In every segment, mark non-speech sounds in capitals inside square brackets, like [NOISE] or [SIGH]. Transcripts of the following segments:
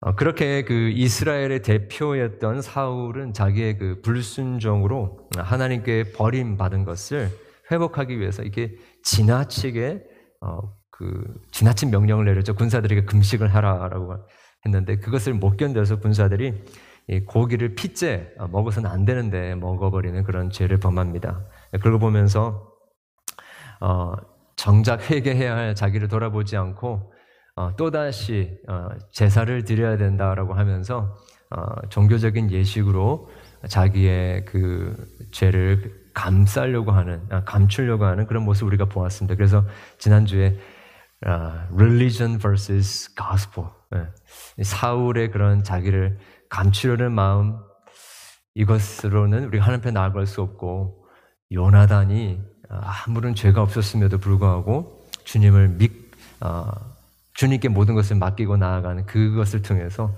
어, 그렇게 그 이스라엘의 대표였던 사울은 자기의 그 불순종으로 하나님께 버림받은 것을 회복하기 위해서 이렇게 지나치게 어, 그 지나친 명령을 내렸죠. 군사들에게 금식을 하라라고 했는데 그것을 못 견뎌서 군사들이 고기를 핏째 어, 먹어서는 안 되는데 먹어버리는 그런 죄를 범합니다. 그걸 보면서 어, 정작 회개해야 할 자기를 돌아보지 않고 어, 또다시 어, 제사를 드려야 된다라고 하면서 어, 종교적인 예식으로 자기의 그 죄를 감싸려고 하는, 아, 감추려고 하는 그런 모습 우리가 보았습니다. 그래서 지난주에 아, religion versus gospel. 예. 사울의 그런 자기를 감추려는 마음, 이것으로는 우리가 하나님 앞에 나아갈 수 없고, 요나단이 아무런 죄가 없었음에도 불구하고 주님을 믿, 어, 주님께 모든 것을 맡기고 나아가는 그것을 통해서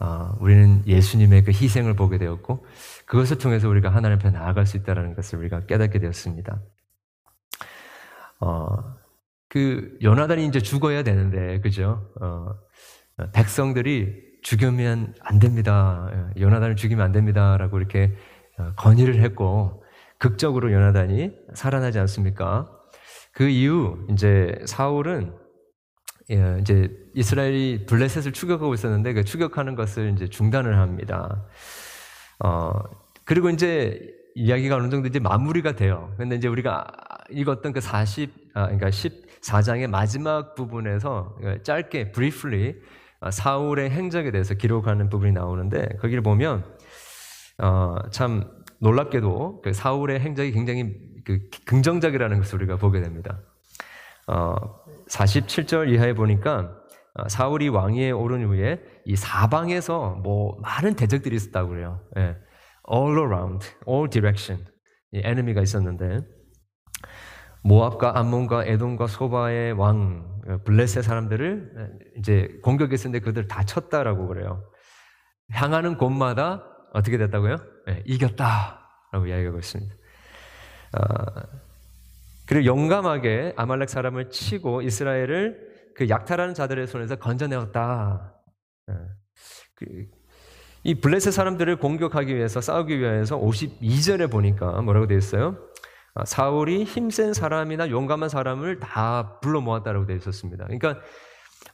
어, 우리는 예수님의 그 희생을 보게 되었고 그것을 통해서 우리가 하나님 앞에 나아갈 수 있다는 것을 우리가 깨닫게 되었습니다. 어, 그 요나단이 이제 죽어야 되는데 그죠? 어, 백성들이 죽이면 안 됩니다. 요나단을 죽이면 안 됩니다라고 이렇게 어, 건의를 했고 극적으로 요나단이 살아나지 않습니까? 그 이후 이제 사울은 예, 이제 이스라엘이 블레셋을 추격하고 있었는데 그 추격하는 것을 이제 중단을 합니다. 어, 그리고 이제 이야기가 어느 정도 이제 마무리가 돼요. 근데 이제 우리가 읽었던 그 40, 아, 그러니까 14장의 마지막 부분에서 짧게, briefly, 어, 사울의 행적에 대해서 기록하는 부분이 나오는데, 거기를 보면, 어, 참 놀랍게도 그 사울의 행적이 굉장히 그 긍정적이라는 것을 우리가 보게 됩니다. 어, 47절 이하에 보니까 어, 사울이 왕위에 오른 후에 이 사방에서 뭐 많은 대적들이 있었다고 그래요. 예. All around, all direction. 이 에너미가 있었는데 모압과 암몬과 에돔과 소바의 왕 어, 블레셋 사람들을 이제 공격했었는데 그들 다 쳤다라고 그래요. 향하는 곳마다 어떻게 됐다고요? 네, 이겼다라고 이야기하고 있습니다. 어, 그리고 용감하게 아말렉 사람을 치고 이스라엘을 그 약탈하는 자들의 손에서 건져내었다. 예. 그, 이 블레셋 사람들을 공격하기 위해서 싸우기 위해서 52절에 보니까 뭐라고 되어 있어요? 아, 사울이 힘센 사람이나 용감한 사람을 다 불러 모았다라고 되어 있었습니다. 그러니까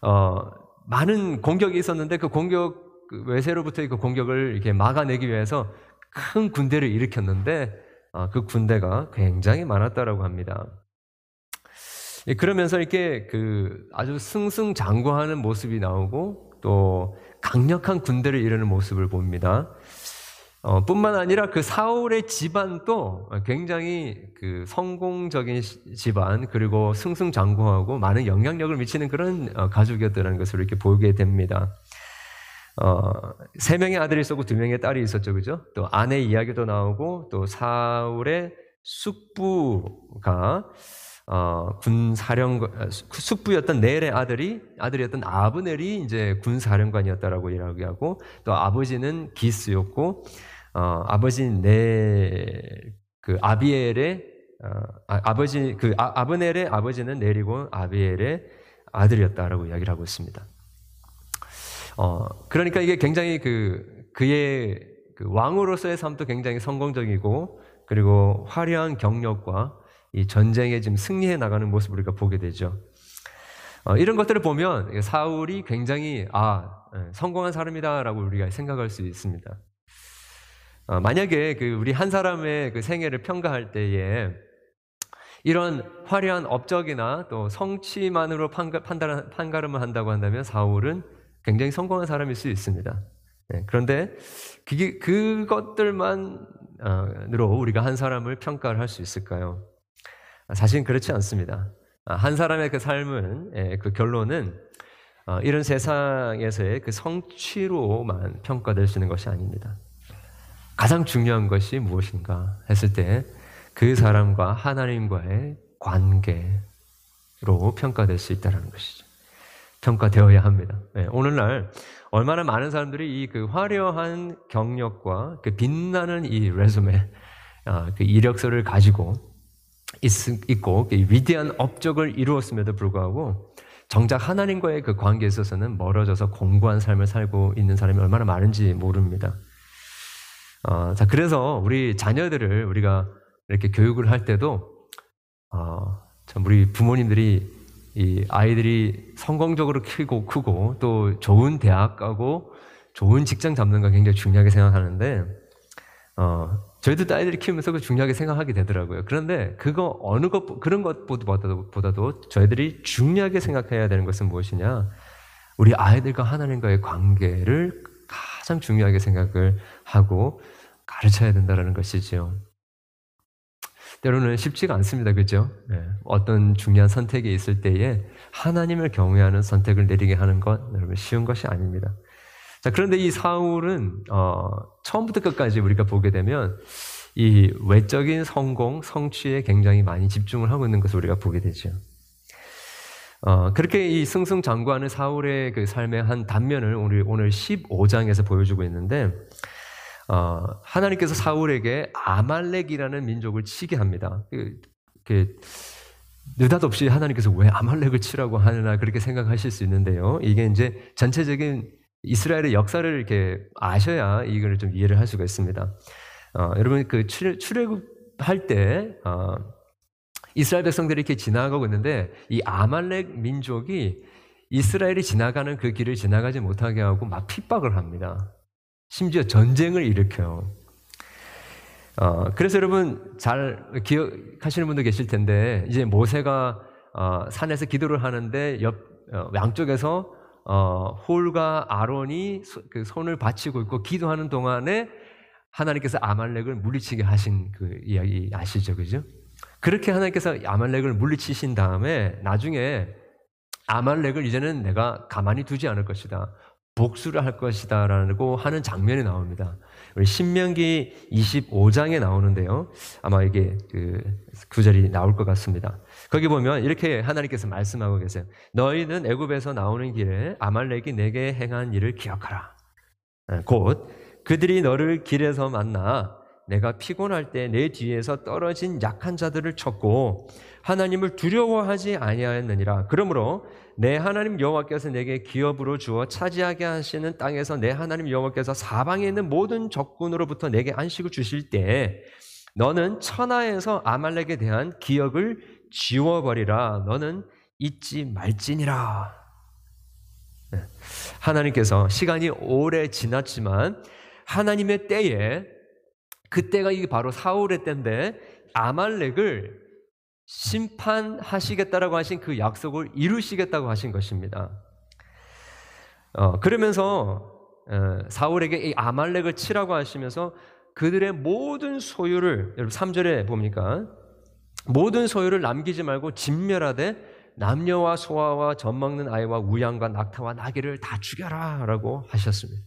어, 많은 공격이 있었는데 그 공격 그 외세로부터의 그 공격을 이렇게 막아내기 위해서 큰 군대를 일으켰는데 아, 그 군대가 굉장히 많았다라고 합니다. 예, 그러면서 이렇게 그 아주 승승장구하는 모습이 나오고 또 강력한 군대를 이루는 모습을 봅니다. 어, 뿐만 아니라 그 사울의 집안도 굉장히 그 성공적인 집안 그리고 승승장구하고 많은 영향력을 미치는 그런 어, 가족이었다는 것을 이렇게 보게 됩니다. 어, 세 명의 아들이 있었고 두 명의 딸이 있었죠, 그죠? 또 아내 이야기도 나오고 또 사울의 숙부가 어, 군 사령관 아, 숙부였던 넬의 아들이 아들이었던 아브넬이 이제 군 사령관이었다라고 이야기하고 또 아버지는 기스였고 어, 아버지 넬그 아비엘의 어, 아, 버지그 아, 브넬의 아버지는 넬이고 아비엘의 아들이었다라고 이야기를 하고 있습니다. 어, 그러니까 이게 굉장히 그, 그의 그 왕으로서의 삶도 굉장히 성공적이고, 그리고 화려한 경력과 이 전쟁에 지금 승리해 나가는 모습을 우리가 보게 되죠. 어, 이런 것들을 보면 사울이 굉장히, 아, 예, 성공한 사람이다라고 우리가 생각할 수 있습니다. 어, 만약에 그 우리 한 사람의 그 생애를 평가할 때에 이런 화려한 업적이나 또 성취만으로 판가, 판단, 판가름을 한다고 한다면 사울은 굉장히 성공한 사람일 수 있습니다. 네, 그런데 그게 그것들만으로 우리가 한 사람을 평가를 할 수 있을까요? 사실은 그렇지 않습니다. 아, 한 사람의 그 삶은 예, 그 결론은 어, 이런 세상에서의 그 성취로만 평가될 수 있는 것이 아닙니다. 가장 중요한 것이 무엇인가 했을 때 그 사람과 하나님과의 관계로 평가될 수 있다는 것이죠. 평가되어야 합니다. 네, 오늘날 얼마나 많은 사람들이 이 그 화려한 경력과 그 빛나는 이 레sume, 아, 그 이력서를 가지고 있, 고 그 위대한 업적을 이루었음에도 불구하고 정작 하나님과의 그 관계에 있어서는 멀어져서 공고한 삶을 살고 있는 사람이 얼마나 많은지 모릅니다. 어, 자, 그래서 우리 자녀들을 우리가 이렇게 교육을 할 때도, 어, 참 우리 부모님들이 이 아이들이 성공적으로 크고 크고 또 좋은 대학 가고 좋은 직장 잡는 거 굉장히 중요하게 생각하는데, 어, 저희도 딸들이 키우면서 그 중요하게 생각하게 되더라고요. 그런데 그거 어느 것, 그런 것보다도, 보다도 저희들이 중요하게 생각해야 되는 것은 무엇이냐? 우리 아이들과 하나님과의 관계를 가장 중요하게 생각을 하고 가르쳐야 된다는 것이지요. 때로는 쉽지가 않습니다. 그죠? 네. 어떤 중요한 선택이 있을 때에 하나님을 경외하는 선택을 내리게 하는 것, 여러분, 쉬운 것이 아닙니다. 자, 그런데 이 사울은, 어, 처음부터 끝까지 우리가 보게 되면 이 외적인 성공, 성취에 굉장히 많이 집중을 하고 있는 것을 우리가 보게 되죠. 어, 그렇게 이 승승장구하는 사울의 그 삶의 한 단면을 오늘, 오늘 15장에서 보여주고 있는데, 어, 하나님께서 사울에게 아말렉이라는 민족을 치게 합니다. 그, 그, 느닷없이 하나님께서 왜 아말렉을 치라고 하느냐 그렇게 생각하실 수 있는데요. 이게 이제 전체적인 이스라엘의 역사를 이렇게 아셔야 이걸 좀 이해를 할 수가 있습니다. 어, 여러분 그 출애굽할 때 어, 이스라엘 백성들이 이렇게 지나가고 있는데 이 아말렉 민족이 이스라엘이 지나가는 그 길을 지나가지 못하게 하고 막 핍박을 합니다. 심지어 전쟁을 일으켜요. 어, 그래서 여러분 잘 기억하시는 분도 계실 텐데 이제 모세가 어, 산에서 기도를 하는데 옆 어, 양쪽에서 어, 홀과 아론이 소, 그 손을 받치고 있고 기도하는 동안에 하나님께서 아말렉을 물리치게 하신 그 이야기 아시죠, 그죠? 그렇게 하나님께서 아말렉을 물리치신 다음에 나중에 아말렉을 이제는 내가 가만히 두지 않을 것이다. 복수를 할 것이다라고 하는 장면이 나옵니다. 우리 신명기 25장에 나오는데요. 아마 이게 그 구절이 나올 것 같습니다. 거기 보면 이렇게 하나님께서 말씀하고 계세요. 너희는 애굽에서 나오는 길에 아말렉이 내게 행한 일을 기억하라. 예, 곧 그들이 너를 길에서 만나 내가 피곤할 때 내 뒤에서 떨어진 약한 자들을 쳤고 하나님을 두려워하지 아니하였느니라. 그러므로 내 하나님 여호와께서 내게 기업으로 주어 차지하게 하시는 땅에서 내 하나님 여호와께서 사방에 있는 모든 적군으로부터 내게 안식을 주실 때 너는 천하에서 아말렉에 대한 기억을 지워버리라. 너는 잊지 말지니라. 네. 하나님께서 시간이 오래 지났지만 하나님의 때에 그때가 이게 바로 사울의 때인데 아말렉을 심판하시겠다라고 하신 그 약속을 이루시겠다고 하신 것입니다. 어, 그러면서 어, 사울에게 이 아말렉을 치라고 하시면서 그들의 모든 소유를 여러분 3절에 봅니까? 모든 소유를 남기지 말고 진멸하되 남녀와 소아와 젖 먹는 아이와 우양과 낙타와 나귀를 다 죽여라라고 하셨습니다.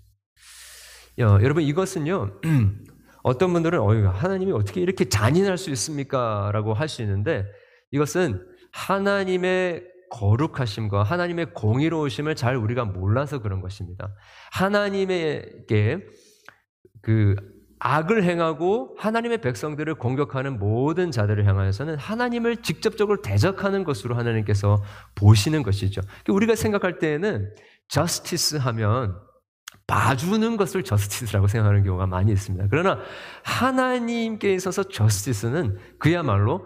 야, 여러분 이것은요 [CLEARS THROAT] 어떤 분들은 어, 하나님이 어떻게 이렇게 잔인할 수 있습니까? 라고 할 수 있는데 이것은 하나님의 거룩하심과 하나님의 공의로우심을 잘 우리가 몰라서 그런 것입니다. 하나님에게 그 악을 행하고 하나님의 백성들을 공격하는 모든 자들을 향하여서는 하나님을 직접적으로 대적하는 것으로 하나님께서 보시는 것이죠. 우리가 생각할 때에는 저스티스 하면 봐주는 것을 저스티스라고 생각하는 경우가 많이 있습니다. 그러나 하나님께 있어서 저스티스는 그야말로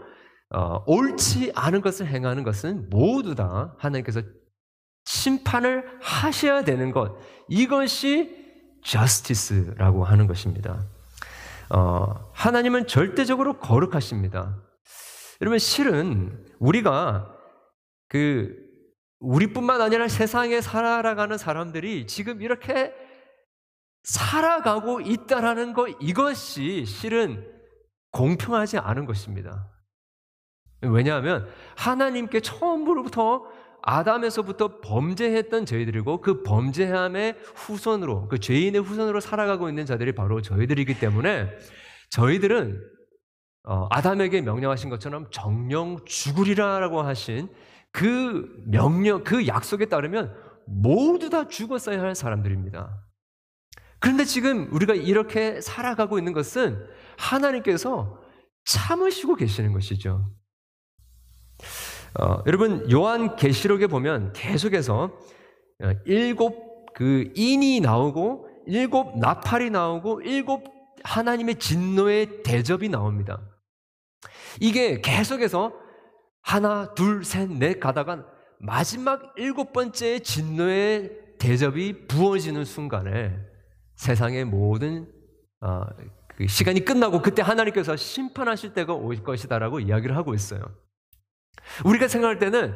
어, 옳지 않은 것을 행하는 것은 모두 다 하나님께서 심판을 하셔야 되는 것 이것이 저스티스라고 하는 것입니다. 어, 하나님은 절대적으로 거룩하십니다. 여러분 실은 우리가 그 우리뿐만 아니라 세상에 살아가는 사람들이 지금 이렇게 살아가고 있다라는 것 이것이 실은 공평하지 않은 것입니다. 왜냐하면 하나님께 처음부터 아담에서부터 범죄했던 저희들이고 그 범죄함의 후손으로 그 죄인의 후손으로 살아가고 있는 자들이 바로 저희들이기 때문에 저희들은 어, 아담에게 명령하신 것처럼 정령 죽으리라라고 하신 그 명령 그 약속에 따르면 모두 다 죽었어야 할 사람들입니다. 그런데 지금 우리가 이렇게 살아가고 있는 것은 하나님께서 참으시고 계시는 것이죠. 어, 여러분 요한 계시록에 보면 계속해서 어, 일곱 그 인이 나오고 일곱 나팔이 나오고 일곱 하나님의 진노의 대접이 나옵니다. 이게 계속해서 하나, 둘, 셋, 넷 가다가 마지막 일곱 번째 진노의 대접이 부어지는 순간에 세상의 모든 어, 그 시간이 끝나고 그때 하나님께서 심판하실 때가 올 것이다라고 이야기를 하고 있어요. 우리가 생각할 때는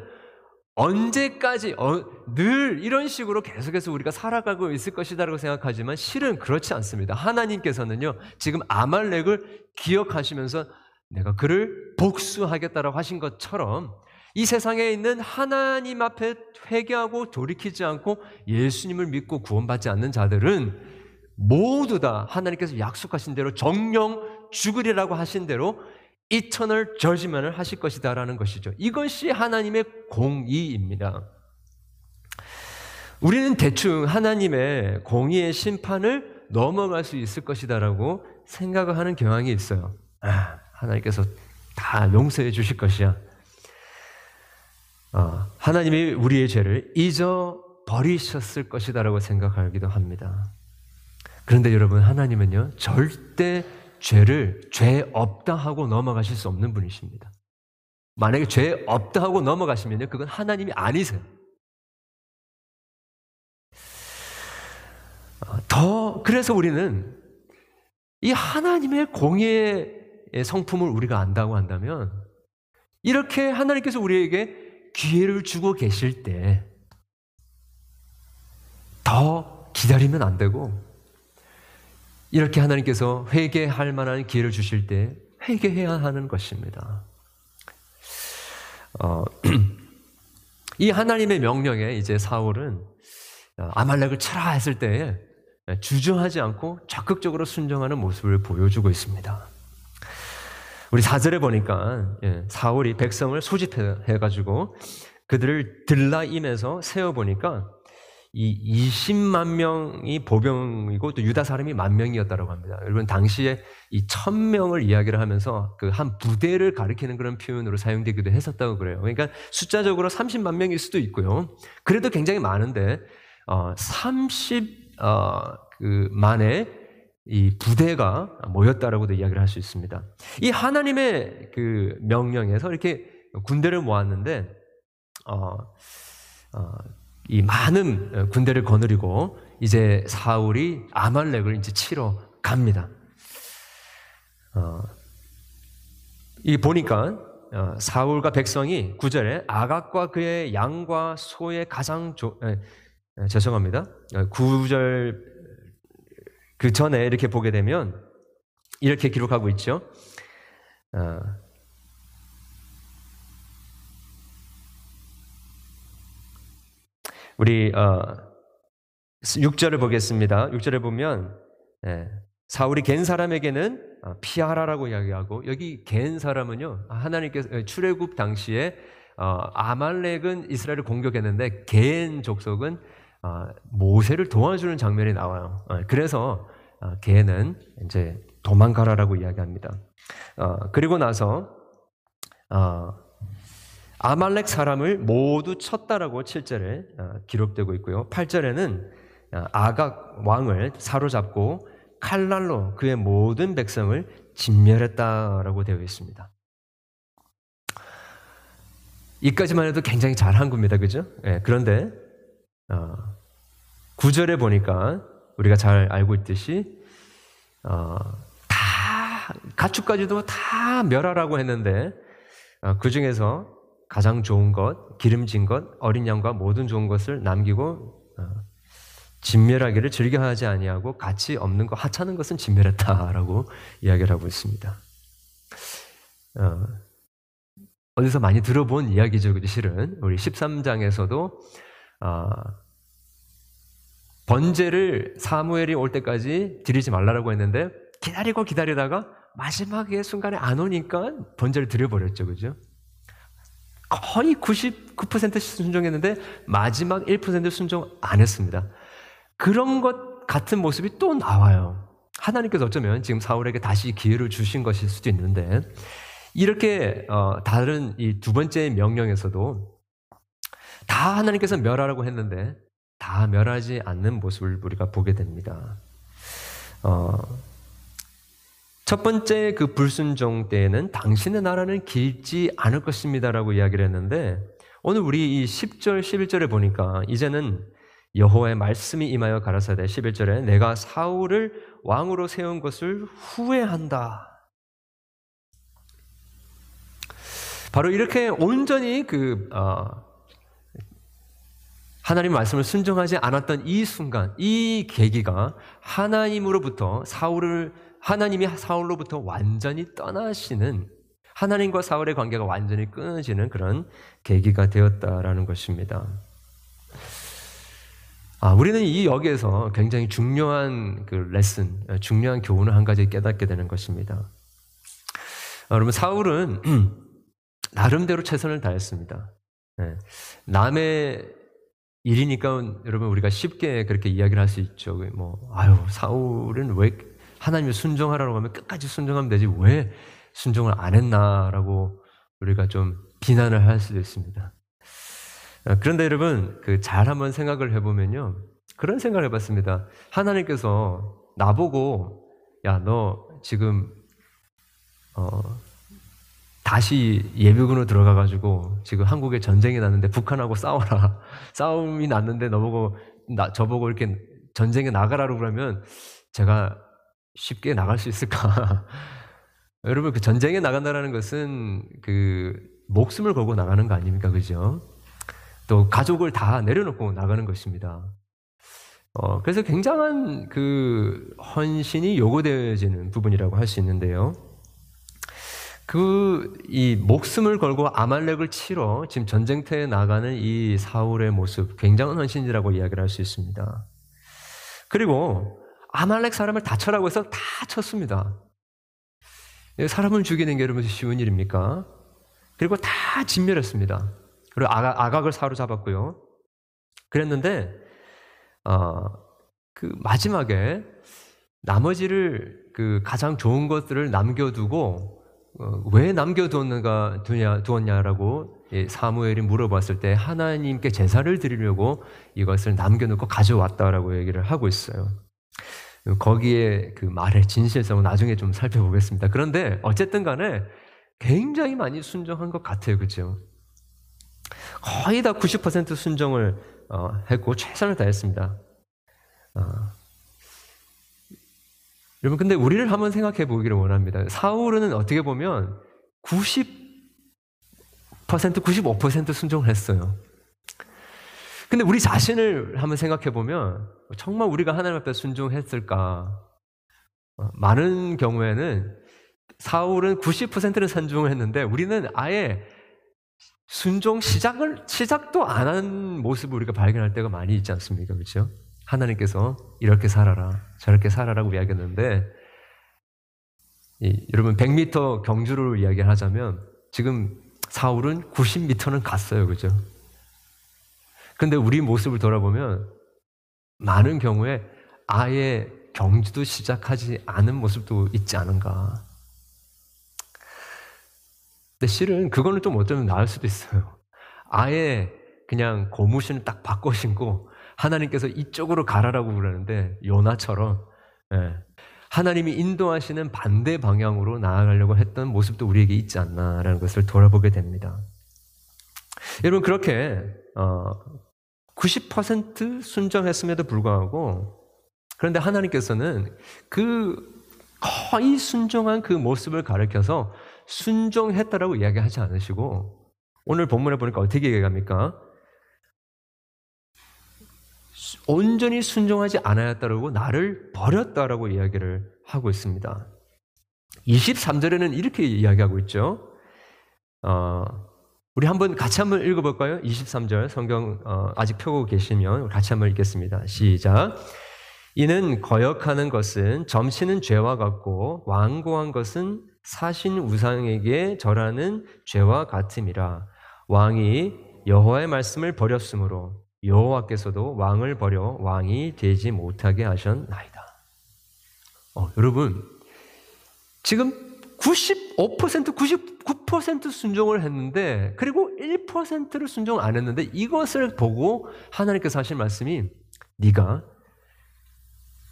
언제까지 어, 늘 이런 식으로 계속해서 우리가 살아가고 있을 것이다라고 생각하지만 실은 그렇지 않습니다. 하나님께서는요 지금 아말렉을 기억하시면서 내가 그를 복수하겠다라고 하신 것처럼 이 세상에 있는 하나님 앞에 회개하고 돌이키지 않고 예수님을 믿고 구원받지 않는 자들은 모두 다 하나님께서 약속하신 대로 정령 죽으리라고 하신 대로 이터널 저지면을 하실 것이다라는 것이죠. 이것이 하나님의 공의입니다. 우리는 대충 하나님의 공의의 심판을 넘어갈 수 있을 것이다라고 생각을 하는 경향이 있어요. 아, 하나님께서 다 용서해 주실 것이야. 어, 하나님이 우리의 죄를 잊어 버리셨을 것이다라고 생각하기도 합니다. 그런데 여러분 하나님은요 절대 죄를 죄 없다 하고 넘어가실 수 없는 분이십니다. 만약에 죄 없다 하고 넘어가시면요, 그건 하나님이 아니세요. 어, 더, 그래서 우리는 이 하나님의 공예의 성품을 우리가 안다고 한다면, 이렇게 하나님께서 우리에게 기회를 주고 계실 때, 더 기다리면 안 되고, 이렇게 하나님께서 회개할 만한 기회를 주실 때 회개해야 하는 것입니다. 어, [CLEARS THROAT] 이 하나님의 명령에 이제 사울은 어, 아말렉을 쳐라 했을 때 주저하지 않고 적극적으로 순종하는 모습을 보여주고 있습니다. 우리 4절에 보니까 예, 사울이 백성을 소집해가지고 그들을 들라임에서 세워보니까 이 20만 명이 보병이고 또 유다 사람이 만 명이었다고 합니다. 여러분 당시에 이 천 명을 이야기를 하면서 그 한 부대를 가리키는 그런 표현으로 사용되기도 했었다고 그래요. 그러니까 숫자적으로 30만 명일 수도 있고요. 그래도 굉장히 많은데 어 30, 어, 그 만에 이 부대가 모였다라고도 이야기를 할 수 있습니다. 이 하나님의 그 명령에서 이렇게 군대를 모았는데 어, 어, 이 많은 어, 군대를 거느리고 이제 사울이 아말렉을 이제 치러 갑니다. 어, 이 보니까 어, 사울과 백성이 구절에 아각과 그의 양과 소의 가장 조, 에, 에, 죄송합니다. 어, 구절 그 전에 이렇게 보게 되면 이렇게 기록하고 있죠. 어, 우리 어, 6절을 보겠습니다. 6절에 보면 예, 사울이 갠 사람에게는 어, 피하라라고 이야기하고 여기 갠 사람은요 하나님께서 어, 출애굽 당시에 어, 아말렉은 이스라엘을 공격했는데 갠 족속은 어, 모세를 도와주는 장면이 나와요. 어, 그래서 어, 갠은 이제 도망가라라고 이야기합니다. 어, 그리고 나서 어, 아말렉 사람을 모두 쳤다라고 7절에 어, 기록되고 있고요. 8절에는 어, 아각 왕을 사로잡고 칼날로 그의 모든 백성을 진멸했다라고 되어 있습니다. 이까지만 해도 굉장히 잘한 겁니다. 그죠? 네, 그런데 어, 9절에 보니까 우리가 잘 알고 있듯이 어, 다 가축까지도 다 멸하라고 했는데 어, 그 중에서 가장 좋은 것, 기름진 것, 어린 양과 모든 좋은 것을 남기고 어, 진멸하기를 즐겨하지 아니하고 가치 없는 것, 하찮은 것은 진멸했다라고 [LAUGHS] 이야기를 하고 있습니다. 어, 어디서 많이 들어본 이야기죠, 실은 우리 13장에서도 어, 번제를 사무엘이 올 때까지 드리지 말라고 했는데 기다리고 기다리다가 마지막에 순간에 안 오니까 번제를 드려버렸죠, 그죠? 거의 99% 순종했는데 마지막 1% 순종 안 했습니다. 그런 것 같은 모습이 또 나와요. 하나님께서 어쩌면 지금 사울에게 다시 기회를 주신 것일 수도 있는데 이렇게 어, 다른 이 두 번째 명령에서도 다 하나님께서 멸하라고 했는데 다 멸하지 않는 모습을 우리가 보게 됩니다. 어, 첫 번째 그 불순종 때에는 당신의 나라는 길지 않을 것입니다라고 이야기를 했는데 오늘 우리 이 10절, 11절에 보니까 이제는 여호와의 말씀이 임하여 가라사대 11절에 내가 사울을 왕으로 세운 것을 후회한다. 바로 이렇게 온전히 그 어, 하나님 말씀을 순종하지 않았던 이 순간, 이 계기가 하나님으로부터 사울을 하나님이 사울로부터 완전히 떠나시는 하나님과 사울의 관계가 완전히 끊어지는 그런 계기가 되었다라는 것입니다. 아, 우리는 이 역에서 굉장히 중요한 그 레슨, 중요한 교훈을 한 가지 깨닫게 되는 것입니다. 아, 여러분, 사울은 [CLEARS THROAT] 나름대로 최선을 다했습니다. 네. 남의 일이니까 여러분 우리가 쉽게 그렇게 이야기를 할 수 있죠. 뭐, 아유, 사울은 왜 하나님을 순종하라고 하면 끝까지 순종하면 되지 왜 순종을 안 했나라고 우리가 좀 비난을 할 수도 있습니다. 아, 그런데 여러분, 그 잘 한번 생각을 해보면요. 그런 생각을 해봤습니다. 하나님께서 나보고, 야, 너 지금, 어, 다시 예비군으로 들어가 가지고 지금 한국에 전쟁이 났는데 북한하고 싸워라. [LAUGHS] 싸움이 났는데 너보고, 나, 저보고 이렇게 전쟁에 나가라고 그러면 제가 쉽게 나갈 수 있을까? [LAUGHS] 여러분, 그 전쟁에 나간다는 것은 그 목숨을 걸고 나가는 거 아닙니까? 그죠? 또 가족을 다 내려놓고 나가는 것입니다. 어, 그래서 굉장한 그 헌신이 요구되어지는 부분이라고 할 수 있는데요. 그, 이 목숨을 걸고 아말렉을 치러 지금 전쟁터에 나가는 이 사울의 모습, 굉장한 헌신이라고 이야기를 할 수 있습니다. 그리고 아말렉 사람을 다 쳐라고 해서 다 쳤습니다. 사람을 죽이는 게 여러분 쉬운 일입니까? 그리고 다 진멸했습니다. 그리고 아각, 을 사로잡았고요. 그랬는데, 어, 그 마지막에 나머지를 그 가장 좋은 것들을 남겨두고 어, 왜 남겨두었는가 두냐, 두었냐라고 사무엘이 물어봤을 때 하나님께 제사를 드리려고 이것을 남겨놓고 가져왔다라고 얘기를 하고 있어요. 거기에 그 말의 진실성은 나중에 좀 살펴보겠습니다. 그런데 어쨌든 간에 굉장히 많이 순종한 것 같아요. 그죠? 거의 다 90% 순종을 어, 했고 최선을 다했습니다. 어. 여러분 근데 우리를 한번 생각해 보기를 원합니다. 사울은 어떻게 보면 90% 95% 순종을 했어요. 근데 우리 자신을 한번 생각해 보면 정말 우리가 하나님 앞에 순종했을까? 어, 많은 경우에는 사울은 90%는 순종을 했는데 우리는 아예 순종 시작을 시작도 안 한 모습을 우리가 발견할 때가 많이 있지 않습니까? 그렇죠? 하나님께서 이렇게 살아라, 저렇게 살아라고 이야기했는데 이, 여러분 100m 경주를 이야기하자면 지금 사울은 90m는 갔어요, 그죠? 근데 우리 모습을 돌아보면 많은 경우에 아예 경주도 시작하지 않은 모습도 있지 않은가. 근데 실은 그거는 좀 어쩌면 나을 수도 있어요. 아예 그냥 고무신을 딱 바꿔 신고 하나님께서 이쪽으로 가라라고 그러는데 요나처럼 예, 하나님이 인도하시는 반대 방향으로 나아가려고 했던 모습도 우리에게 있지 않나라는 것을 돌아보게 됩니다. 여러분 그렇게 어, 90% 순정했음에도 불구하고 그런데 하나님께서는 그 거의 순종한 그 모습을 가르켜서 순종했다라고 이야기하지 않으시고 오늘 본문에 보니까 어떻게 얘기합니까? 온전히 순종하지 않았다라고 나를 버렸다라고 이야기를 하고 있습니다. 23절에는 이렇게 이야기하고 있죠. 어, 우리 한번 같이 한번 읽어볼까요? 23절 성경 어, 아직 펴고 계시면 같이 한번 읽겠습니다. 시작. 이는 거역하는 것은 점치는 죄와 같고 완고한 것은 사신 우상에게 절하는 죄와 같음이라 왕이 여호와의 말씀을 버렸으므로 여호와께서도 왕을 버려 왕이 되지 못하게 하셨나이다. 어, 여러분 지금 95%, 99% 순종을 했는데 그리고 1%를 순종 안 했는데 이것을 보고 하나님께서 하신 말씀이 네가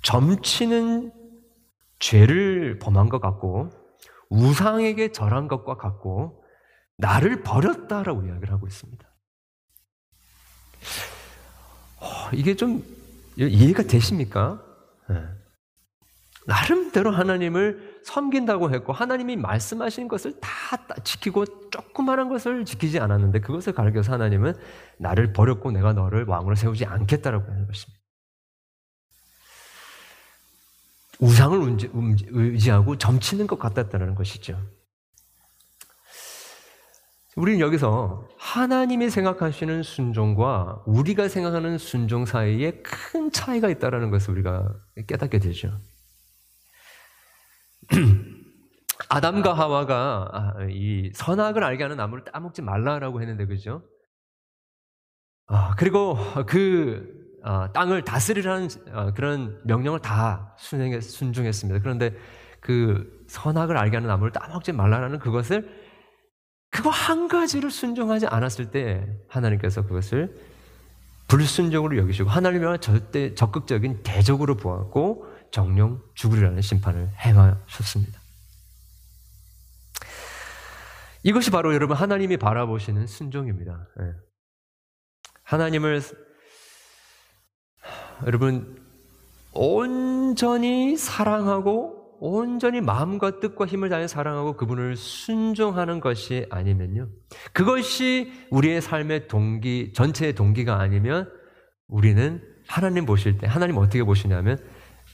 점치는 죄를 범한 것 같고 우상에게 절한 것과 같고 나를 버렸다라고 이야기를 하고 있습니다. 어, 이게 좀 이해가 되십니까? 네. 나름대로 하나님을 섬긴다고 했고 하나님이 말씀하신 것을 다 지키고 조그마한 것을 지키지 않았는데 그것을 가르쳐서 하나님은 나를 버렸고 내가 너를 왕으로 세우지 않겠다라고 하는 것입니다. 우상을 의지하고 점치는 것 같았다는 것이죠. 우리는 여기서 하나님이 생각하시는 순종과 우리가 생각하는 순종 사이에 큰 차이가 있다는 것을 우리가 깨닫게 되죠. [CLEARS THROAT] 아담과 하와가 아, 이 선악을 알게 하는 나무를 따먹지 말라라고 했는데 그죠? 아, 그리고 그 아, 땅을 다스리라는 아, 그런 명령을 다 순행했, 순종했습니다. 그런데 그 선악을 알게 하는 나무를 따먹지 말라라는 그것을 그거 한 가지를 순종하지 않았을 때 하나님께서 그것을 불순종으로 여기시고 하나님의 절대 적극적인 대적으로 보았고 정령 죽으리라는 심판을 행하셨습니다. 이것이 바로 여러분 하나님이 바라보시는 순종입니다. 예. 하나님을 여러분 온전히 사랑하고 온전히 마음과 뜻과 힘을 다해 사랑하고 그분을 순종하는 것이 아니면요. 그것이 우리의 삶의 동기, 전체의 동기가 아니면 우리는 하나님 보실 때, 하나님 어떻게 보시냐면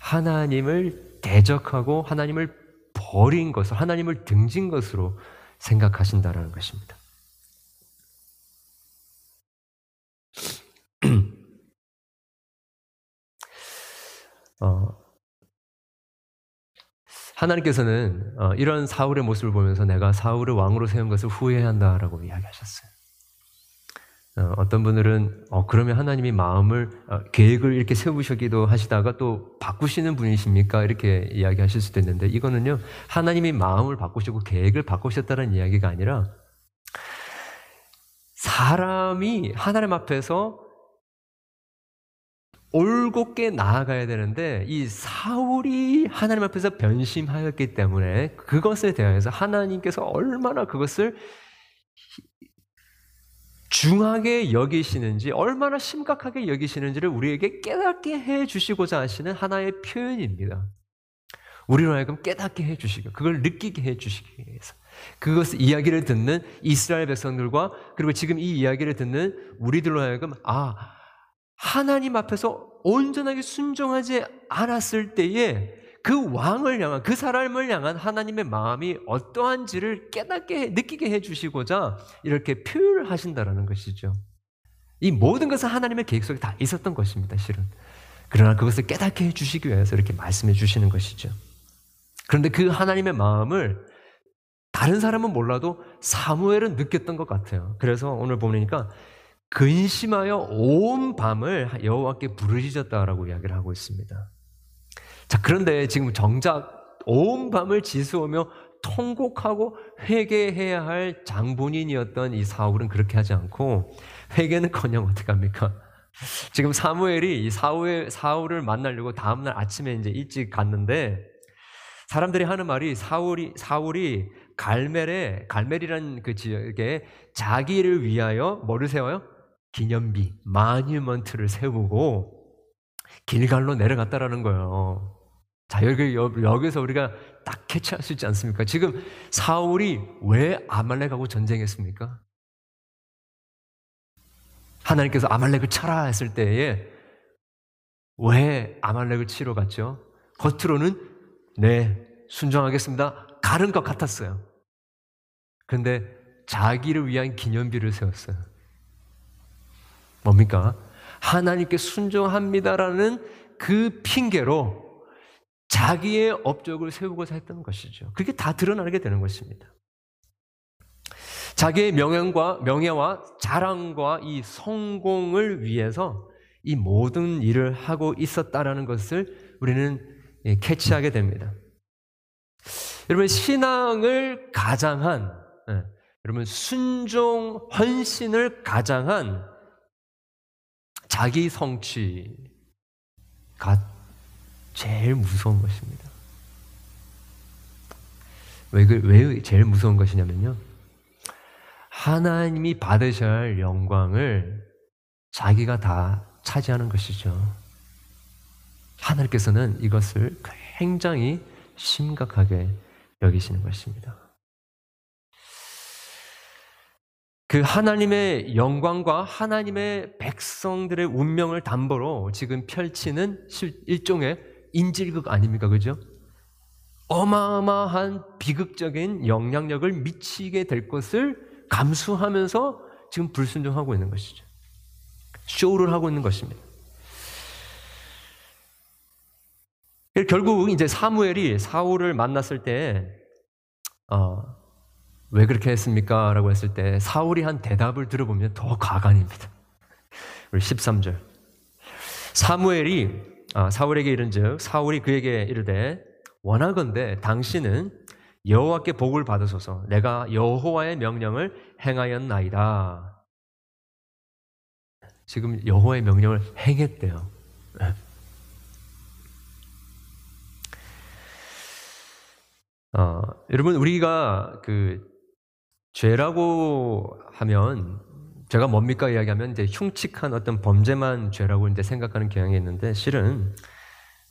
하나님을 대적하고 하나님을 버린 것을, 하나님을 등진 것으로 생각하신다라는 것입니다. [CLEARS THROAT] 어, 하나님께서는 어, 이런 사울의 모습을 보면서 내가 사울을 왕으로 세운 것을 후회한다라고 이야기하셨어요. 어, 어떤 분들은 어, 그러면 하나님이 마음을 어, 계획을 이렇게 세우시기도 하시다가 또 바꾸시는 분이십니까? 이렇게 이야기하실 수도 있는데 이거는요 하나님이 마음을 바꾸시고 계획을 바꾸셨다는 이야기가 아니라 사람이 하나님 앞에서 올곧게 나아가야 되는데 이 사울이 하나님 앞에서 변심하였기 때문에 그것에 대해서 하나님께서 얼마나 그것을 중하게 여기시는지 얼마나 심각하게 여기시는지를 우리에게 깨닫게 해 주시고자 하시는 하나의 표현입니다. 우리로 하여금 깨닫게 해 주시고 그걸 느끼게 해 주시기 위해서 그것을 이야기를 듣는 이스라엘 백성들과 그리고 지금 이 이야기를 듣는 우리들로 하여금 아 하나님 앞에서 온전하게 순종하지 않았을 때에 그 왕을 향한 그 사람을 향한 하나님의 마음이 어떠한지를 깨닫게 느끼게 해 주시고자 이렇게 표현을 하신다라는 것이죠. 이 모든 것은 하나님의 계획 속에 다 있었던 것입니다, 실은. 그러나 그것을 깨닫게 해 주시기 위해서 이렇게 말씀해 주시는 것이죠. 그런데 그 하나님의 마음을 다른 사람은 몰라도 사무엘은 느꼈던 것 같아요. 그래서 오늘 보니까 근심하여 온 밤을 여호와께 부르짖었다라고 이야기를 하고 있습니다. 자, 그런데 지금 정작 온 밤을 지수오며 통곡하고 회개해야 할 장본인이었던 이 사울은 그렇게 하지 않고 회개는커녕 어떻게 합니까? 지금 사무엘이 이 사울 사울을 만나려고 다음 날 아침에 이제 일찍 갔는데 사람들이 하는 말이 사울이 사울이 갈멜에 갈멜이라는 그 지역에 자기를 위하여 뭐를 세워요? 기념비, 마뉴먼트를 세우고 길갈로 내려갔다라는 거예요. 자, 여기, 여기서 우리가 딱 캐치할 수 있지 않습니까? 지금 사울이 왜 아말렉하고 전쟁했습니까? 하나님께서 아말렉을 쳐라 했을 때에 왜 아말렉을 치러 갔죠? 겉으로는 네, 순종하겠습니다. 가른 것 같았어요. 근데 자기를 위한 기념비를 세웠어요. 뭡니까? 하나님께 순종합니다라는 그 핑계로 자기의 업적을 세우고자 했던 것이죠. 그게 다 드러나게 되는 것입니다. 자기의 명예와, 명예와 자랑과 이 성공을 위해서 이 모든 일을 하고 있었다라는 것을 우리는 예, 캐치하게 됩니다. 여러분 신앙을 가장한 예, 여러분 순종 헌신을 가장한 자기 성취가 제일 무서운 것입니다. 왜, 그, 왜 제일 무서운 것이냐면요. 하나님이 받으셔야 할 영광을 자기가 다 차지하는 것이죠. 하나님께서는 이것을 굉장히 심각하게 여기시는 것입니다. 그 하나님의 영광과 하나님의 백성들의 운명을 담보로 지금 펼치는 일종의 인질극 아닙니까? 그죠? 어마어마한 비극적인 영향력을 미치게 될 것을 감수하면서 지금 불순종하고 있는 것이죠. 쇼를 하고 있는 것입니다. 결국 이제 사무엘이 사울을 만났을 때, 어, 왜 그렇게 했습니까? 라고 했을 때 사울이 한 대답을 들어보면 더. 우리 13절. 사무엘이, 아, 사울에게 이른 즉, 사울이 그에게 이르되, 원하건대 당신은 여호와께 복을 받으소서 내가 여호와의 명령을 행하였나이다. 지금 여호와의 명령을 행했대요. 어, 여러분 우리가 그 죄라고 하면 제가 뭡니까 이야기하면 이제 흉측한 어떤 범죄만 죄라고 이제 생각하는 경향이 있는데 실은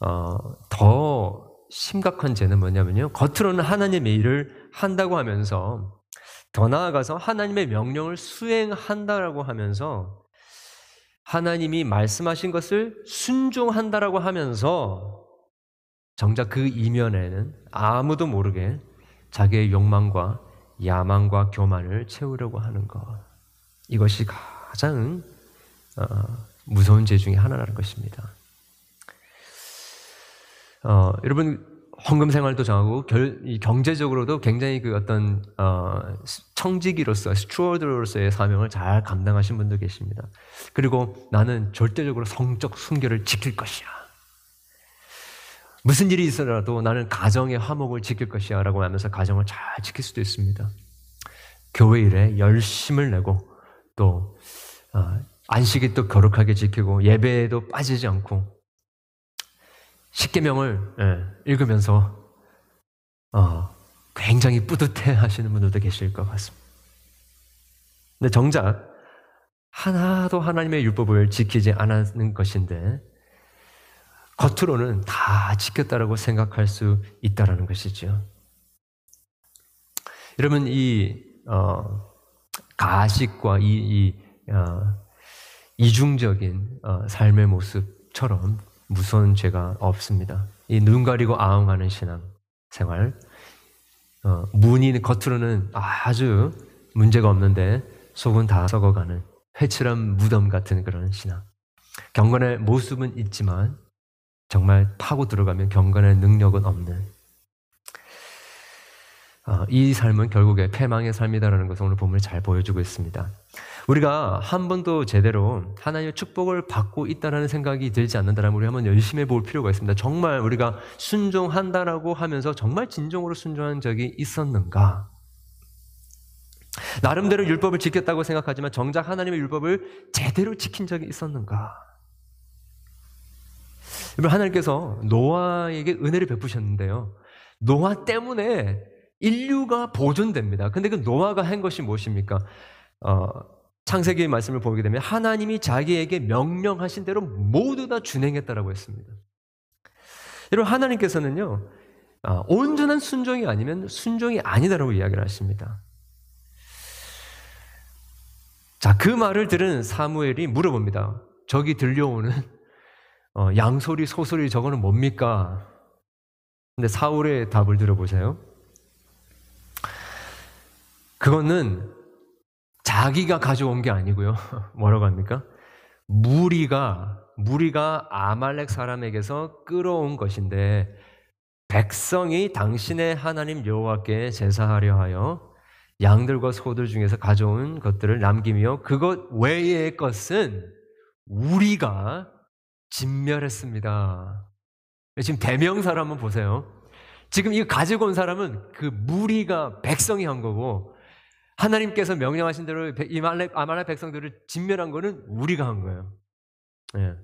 어, 더 심각한 죄는 뭐냐면요 겉으로는 하나님의 일을 한다고 하면서 더 나아가서 하나님의 명령을 수행한다라고 하면서 하나님이 말씀하신 것을 순종한다라고 하면서 정작 그 이면에는 아무도 모르게 자기의 욕망과 야망과 교만을 채우려고 하는 것. 이것이 가장 어, 무서운 죄 중에 하나라는 것입니다. 어, 여러분 헌금 생활도 정하고 결, 경제적으로도 굉장히 그 어떤 어, 청지기로서 스튜어드로서의 사명을 잘 감당하신 분도 계십니다. 그리고 나는 절대적으로 성적 순결을 지킬 것이야. 무슨 일이 있어라도 나는 가정의 화목을 지킬 것이야 라고 하면서 가정을 잘 지킬 수도 있습니다. 교회 일에 열심을 내고 또 어, 안식이 또 거룩하게 지키고 예배에도 빠지지 않고 십계명을 예, 읽으면서 어, 굉장히 뿌듯해 하시는 분들도 계실 것 같습니다. 근데 정작 하나도 하나님의 율법을 지키지 않았는 것인데 겉으로는 다 지켰다라고 생각할 수 있다라는 것이죠. 여러분 이 어, 가식과 이, 이 어, 이중적인 어, 삶의 모습처럼 무서운 죄가 없습니다. 이 눈 가리고 아웅하는 신앙 생활, 어, 문이 겉으로는 아주 문제가 없는데 속은 다 썩어가는 회칠한 무덤 같은 그런 신앙. 경건의 모습은 있지만 정말 파고 들어가면 경건의 능력은 없는 어, 이 삶은 결국에 패망의 삶이다라는 것을 오늘 본문이 잘 보여주고 있습니다. 우리가 한 번도 제대로 하나님의 축복을 받고 있다는 생각이 들지 않는다면 우리 한번 열심히 볼 필요가 있습니다. 정말 우리가 순종한다라고 하면서 정말 진정으로 순종한 적이 있었는가? 나름대로 율법을 지켰다고 생각하지만 정작 하나님의 율법을 제대로 지킨 적이 있었는가? 여러분 하나님께서 노아에게 은혜를 베푸셨는데요. 노아 때문에 인류가 보존됩니다. 근데 그 노아가 한 것이 무엇입니까? 어, 창세기 말씀을 보게 되면 하나님이 자기에게 명령하신 대로 모두 다 준행했다라고 했습니다. 여러분 하나님께서는요 어, 온전한 순종이 아니면 순종이 아니다라고 이야기를 하십니다. 자, 그 말을 들은 사무엘이 물어봅니다. 저기 들려오는 어, 양소리, 소소리 저거는 뭡니까? 근데 사울의 답을 들어보세요. 그거는 자기가 가져온 게 아니고요. [LAUGHS] 뭐라고 합니까? 무리가 무리가 아말렉 사람에게서 끌어온 것인데 백성이 당신의 하나님 여호와께 제사하려 하여 양들과 소들 중에서 가져온 것들을 남기며 그것 외의 것은 우리가 진멸했습니다. 지금 대명사를 한번 보세요. 지금 이거 가지고 온 사람은 그 무리가 백성이 한 거고 하나님께서 명령하신 대로 이 아말렉 백성들을 진멸한 거는 우리가 한 거예요. 예.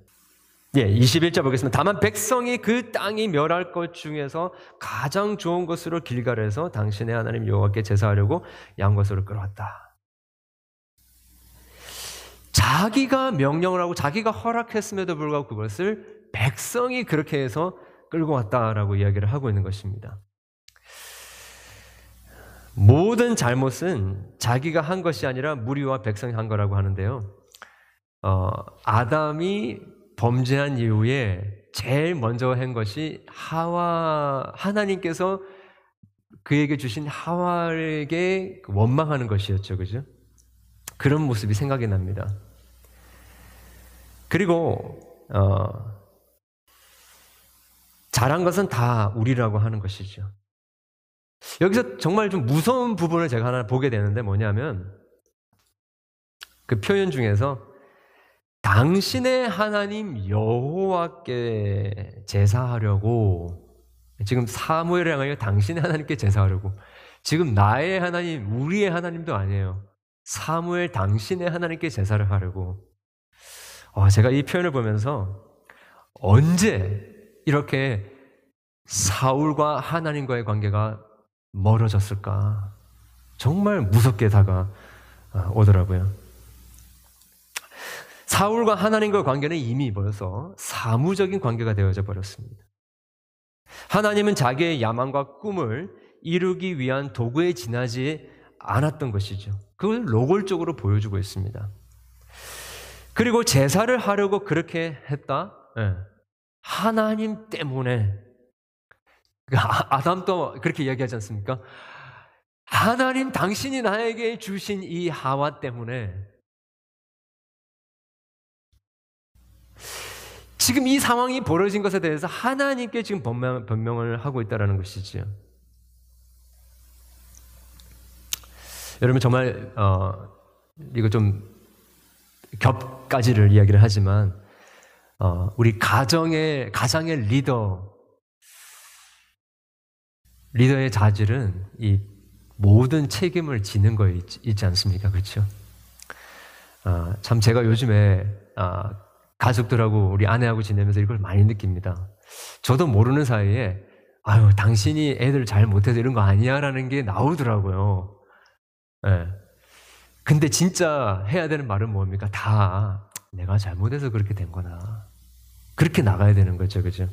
예, 21절 보겠습니다. 다만 백성이 그 땅이 멸할 것 중에서 가장 좋은 것으로 길갈에서 당신의 하나님 여호와께 제사하려고 양것으로 끌어왔다. 자기가 명령을 하고 자기가 허락했음에도 불구하고 그것을 백성이 그렇게 해서 끌고 왔다라고 이야기를 하고 있는 것입니다. 모든 잘못은 자기가 한 것이 아니라 무리와 백성이 한 거라고 하는데요. 어, 아담이 범죄한 이후에 제일 먼저 한 것이 하와 하나님께서 그에게 주신 하와에게 원망하는 것이었죠, 그죠? 그런 모습이 생각이 납니다. 그리고 어, 잘한 것은 다 우리라고 하는 것이죠. 여기서 정말 좀 무서운 부분을 제가 하나 보게 되는데 뭐냐면 그 표현 중에서 당신의 하나님 여호와께 제사하려고 지금 사무엘을 향하여 당신의 하나님께 제사하려고 지금 나의 하나님 우리의 하나님도 아니에요. 사무엘 당신의 하나님께 제사를 하려고 어, 제가 이 표현을 보면서 언제 이렇게 사울과 하나님과의 관계가 멀어졌을까? 정말 무섭게 다가오더라고요. 사울과 하나님과 관계는 이미 벌써 사무적인 관계가 되어져 버렸습니다. 하나님은 자기의 야망과 꿈을 이루기 위한 도구에 지나지 않았던 것이죠. 그걸 노골적으로 보여주고 있습니다. 그리고 제사를 하려고 그렇게 했다? 네. 하나님 때문에. 그러니까 아, 아담도 그렇게 이야기하지 않습니까? 하나님 당신이 나에게 주신 이 하와 때문에 지금 이 상황이 벌어진 것에 대해서 하나님께 지금 변명, 변명을 하고 있다는 것이지요. 여러분 정말 어, 이거 좀 겹가지를 이야기를 하지만 어, 우리 가정의 가장의 리더 리더의 자질은 이 모든 책임을 지는 거에 있, 지 않습니까? 그렇죠? 어, 참 제가 요즘에 어, 가족들하고 우리 아내하고 지내면서 이걸 많이 느낍니다. 저도 모르는 사이에 아유 당신이 애들 잘 못해서 이런 거 아니야라는 게 나오더라고요. 네. 근데 진짜 해야 되는 말은 뭡니까? 다 내가 잘못해서 그렇게 된 거다. 그렇게 나가야 되는 거죠, 그죠?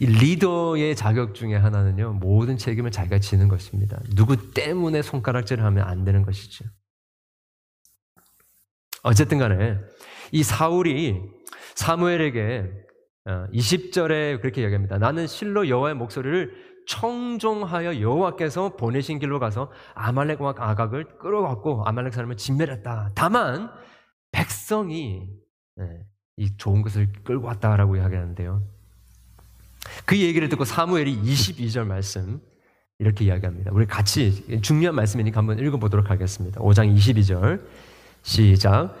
이 리더의 자격 중에 하나는요, 모든 책임을 자기가 지는 것입니다. 누구 때문에 손가락질을 하면 안 되는 것이죠. 어쨌든 간에, 이 사울이 사무엘에게 20절에 어, 그렇게 이야기합니다. 나는 실로 여호와의 목소리를 청종하여 여호와께서 보내신 길로 가서 아말렉과 아각을 끌어갔고 아말렉 사람을 진멸했다. 다만 백성이 네, 이 좋은 것을 끌고 왔다라고 이야기하는데요. 그 얘기를 듣고 사무엘이 22절 말씀 이렇게 이야기합니다. 우리 같이 중요한 말씀이니까 한번 읽어보도록 하겠습니다. 5장 22절 시작.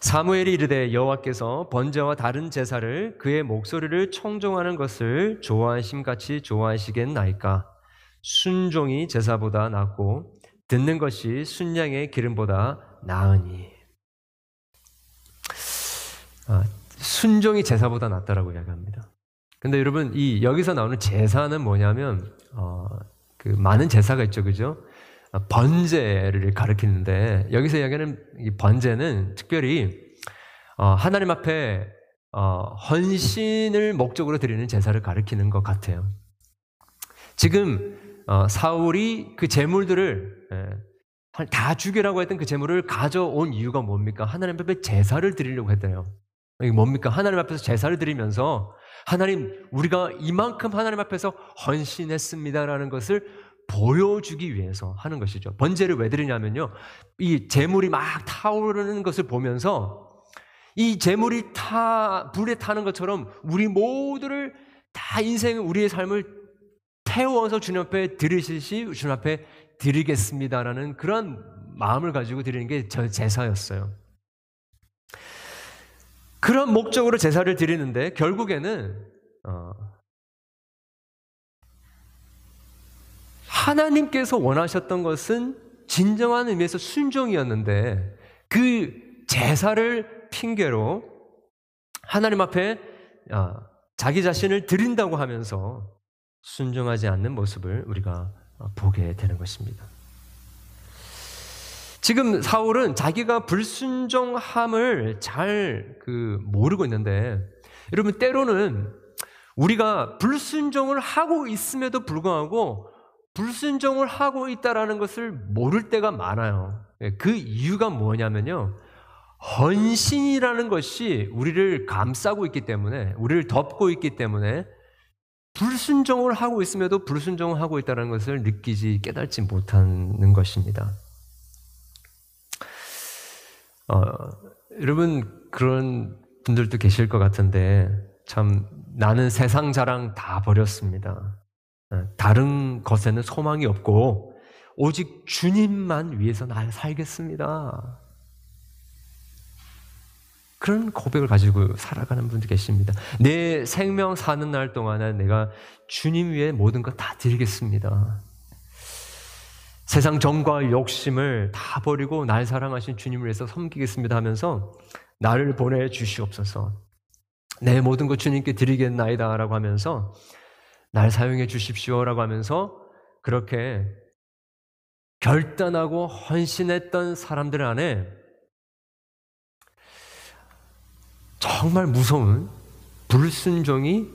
사무엘이 이르되 여호와께서 번제와 다른 제사를 그의 목소리를 청종하는 것을 좋아하심 같이 좋아하시겠나이까 순종이 제사보다 낫고 듣는 것이 순양의 기름보다 나으니 아, 순종이 제사보다 낫다라고 이야기합니다. 근데 여러분 이 여기서 나오는 제사는 뭐냐면 어, 그 많은 제사가 있죠, 그죠? 번제를 가리키는데 여기서 이야기하는 이 번제는 특별히 어, 하나님 앞에 어, 헌신을 목적으로 드리는 제사를 가리키는 것 같아요. 지금 어, 사울이 그 제물들을 예, 다 죽이라고 했던 그 제물을 가져온 이유가 뭡니까? 하나님 앞에 제사를 드리려고 했대요. 이게 뭡니까? 하나님 앞에서 제사를 드리면서 하나님 우리가 이만큼 하나님 앞에서 헌신했습니다라는 것을 보여주기 위해서 하는 것이죠. 번제를 왜 드리냐면요. 이 재물이 막 타오르는 것을 보면서 이 재물이 타, 불에 타는 것처럼 우리 모두를 다 인생, 우리의 삶을 태워서 주님 앞에 드리시시 주님 앞에 드리겠습니다라는 그런 마음을 가지고 드리는 게 저 제사였어요. 그런 목적으로 제사를 드리는데 결국에는 어, 하나님께서 원하셨던 것은 진정한 의미에서 순종이었는데 그 제사를 핑계로 하나님 앞에 아, 자기 자신을 드린다고 하면서 순종하지 않는 모습을 우리가 보게 되는 것입니다. 지금 사울은 자기가 불순종함을 잘 그 모르고 있는데 여러분 때로는 우리가 불순종을 하고 있음에도 불구하고 불순종을 하고 있다라는 것을 모를 때가 많아요. 그 이유가 뭐냐면요. 헌신이라는 것이 우리를 감싸고 있기 때문에, 우리를 덮고 있기 때문에 불순종을 하고 있음에도 불순종을 하고 있다는 것을 느끼지, 깨닫지 못하는 것입니다. 어, 여러분, 그런 분들도 계실 것 같은데, 참, 나는 세상 자랑 다 버렸습니다. 어, 다른 것에는 소망이 없고, 오직 주님만 위해서 날 살겠습니다. 그런 고백을 가지고 살아가는 분들 계십니다. 내 생명 사는 날 동안에 내가 주님 위에 모든 것 다 드리겠습니다. 세상 정과 욕심을 다 버리고 날 사랑하신 주님을 위해서 섬기겠습니다 하면서 나를 보내 주시옵소서. 내 모든 것 주님께 드리겠나이다라고 하면서 날 사용해 주십시오라고 하면서 그렇게 결단하고 헌신했던 사람들 안에 정말 무서운 불순종이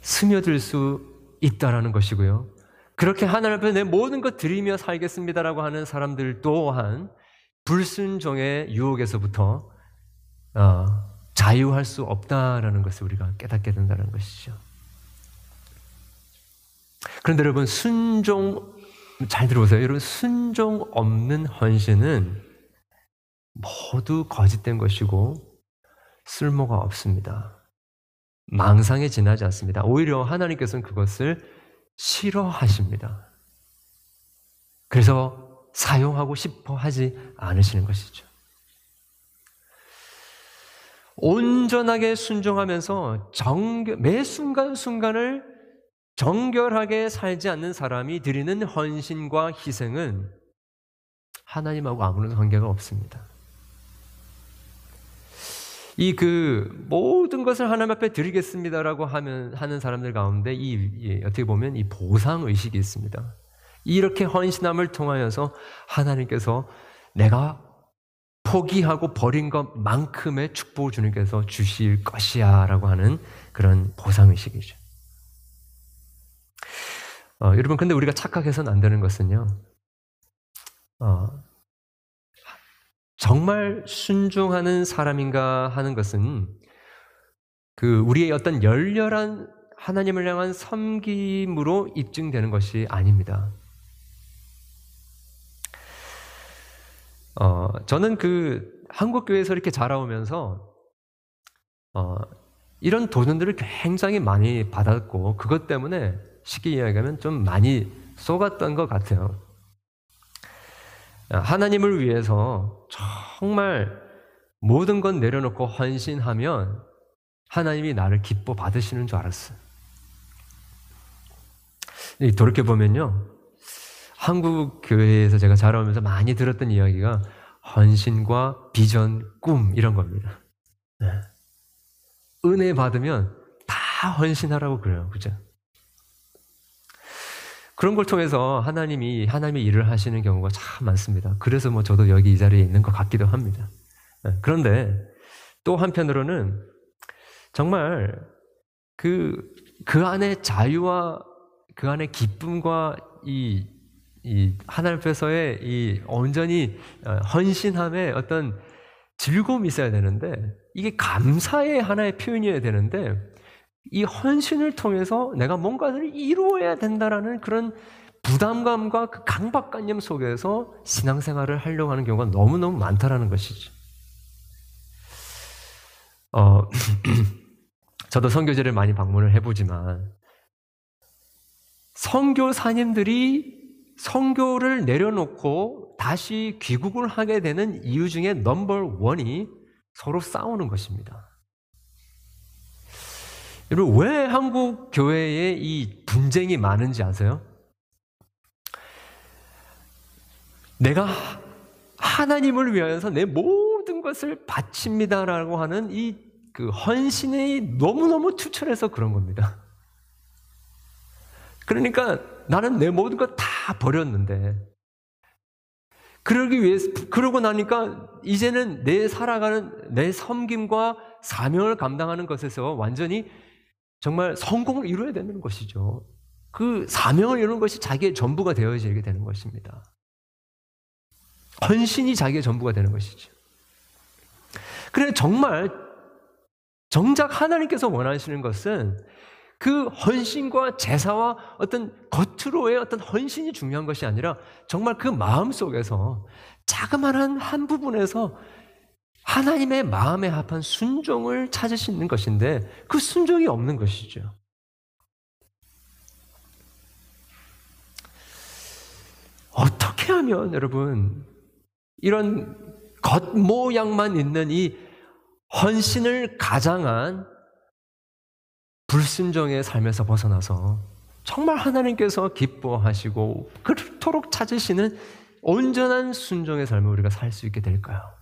스며들 수 있다라는 것이고요. 그렇게 하나님 앞에 내 모든 것 드리며 살겠습니다라고 하는 사람들 또한 불순종의 유혹에서부터 어, 자유할 수 없다라는 것을 우리가 깨닫게 된다는 것이죠. 그런데 여러분 순종 잘 들어보세요. 여러분 순종 없는 헌신은 모두 거짓된 것이고 쓸모가 없습니다. 망상에 지나지 않습니다. 오히려 하나님께서는 그것을 싫어하십니다. 그래서 사용하고 싶어 하지 않으시는 것이죠. 온전하게 순종하면서 정결, 매 순간순간을 정결하게 살지 않는 사람이 드리는 헌신과 희생은 하나님하고 아무런 관계가 없습니다. 이 그 모든 것을 하나님 앞에 드리겠습니다라고 하면 하는 사람들 가운데 이, 이 어떻게 보면 이 보상 의식이 있습니다. 이렇게 헌신함을 통하여서 하나님께서 내가 포기하고 버린 것만큼의 축복을 주님께서 주실 것이야라고 하는 그런 보상 의식이죠. 어, 여러분 근데 우리가 착각해서는 안 되는 것은요. 어, 정말 순종하는 사람인가 하는 것은 그 우리의 어떤 열렬한 하나님을 향한 섬김으로 입증되는 것이 아닙니다. 어, 저는 그 한국 교회에서 이렇게 자라오면서 어, 이런 도전들을 굉장히 많이 받았고 그것 때문에 쉽게 이야기하면 좀 많이 쏘갔던 것 같아요. 하나님을 위해서 정말 모든 건 내려놓고 헌신하면 하나님이 나를 기뻐 받으시는 줄 알았어요. 돌이켜 보면요. 한국 교회에서 제가 자라오면서 많이 들었던 이야기가 헌신과 비전, 꿈 이런 겁니다. 네. 은혜 받으면 다 헌신하라고 그래요. 그죠? 그런 걸 통해서 하나님이 하나님의 일을 하시는 경우가 참 많습니다. 그래서 뭐 저도 여기 이 자리에 있는 것 같기도 합니다. 네, 그런데 또 한편으로는 정말 그, 그 안에 자유와 그 안에 기쁨과 이, 이 하나님 앞에서의 이 온전히 어, 헌신함의 어떤 즐거움이 있어야 되는데 이게 감사의 하나의 표현이어야 되는데 이 헌신을 통해서 내가 뭔가를 이루어야 된다라는 그런 부담감과 그 강박관념 속에서 신앙생활을 하려고 하는 경우가 너무너무 많다라는 것이죠. 어, [CLEARS THROAT] 저도 선교제를 많이 방문을 해보지만 선교사님들이 선교를 내려놓고 다시 귀국을 하게 되는 이유 중에 넘버 원이 서로 싸우는 것입니다. 여러분, 왜 한국 교회에 이 분쟁이 많은지 아세요? 내가 하나님을 위하여서 내 모든 것을 바칩니다라고 하는 이 그 헌신이 너무너무 투철해서 그런 겁니다. 그러니까 나는 내 모든 것 다 버렸는데 그러기 위해서 그러고 나니까 이제는 내 살아가는 내 섬김과 사명을 감당하는 것에서 완전히 정말 성공을 이루어야 되는 것이죠. 그 사명을 이루는 것이 자기의 전부가 되어지게 되는 것입니다. 헌신이 자기의 전부가 되는 것이죠. 그래 정말 정작 하나님께서 원하시는 것은 그 헌신과 제사와 어떤 겉으로의 어떤 헌신이 중요한 것이 아니라 정말 그 마음 속에서 자그마한 한 부분에서 하나님의 마음에 합한 순종을 찾을 수 있는 것인데 그 순종이 없는 것이죠. 어떻게 하면 여러분 이런 겉모양만 있는 이 헌신을 가장한 불순종의 삶에서 벗어나서 정말 하나님께서 기뻐하시고 그토록 찾으시는 온전한 순종의 삶을 우리가 살 수 있게 될까요?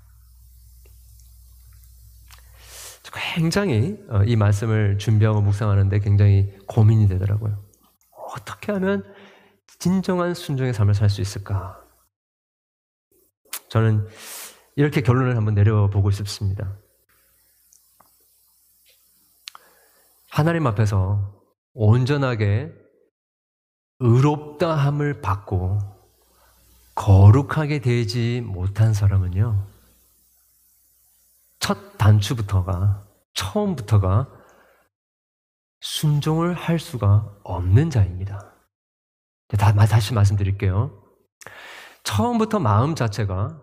굉장히 어, 이 말씀을 준비하고 묵상하는데 굉장히 고민이 되더라고요. 어떻게 하면 진정한 순종의 삶을 살 수 있을까? 저는 이렇게 결론을 한번 내려보고 싶습니다. 하나님 앞에서 온전하게 의롭다함을 받고 거룩하게 되지 못한 사람은요, 첫 단추부터가, 처음부터가 순종을 할 수가 없는 자입니다. 다시 말씀드릴게요. 처음부터 마음 자체가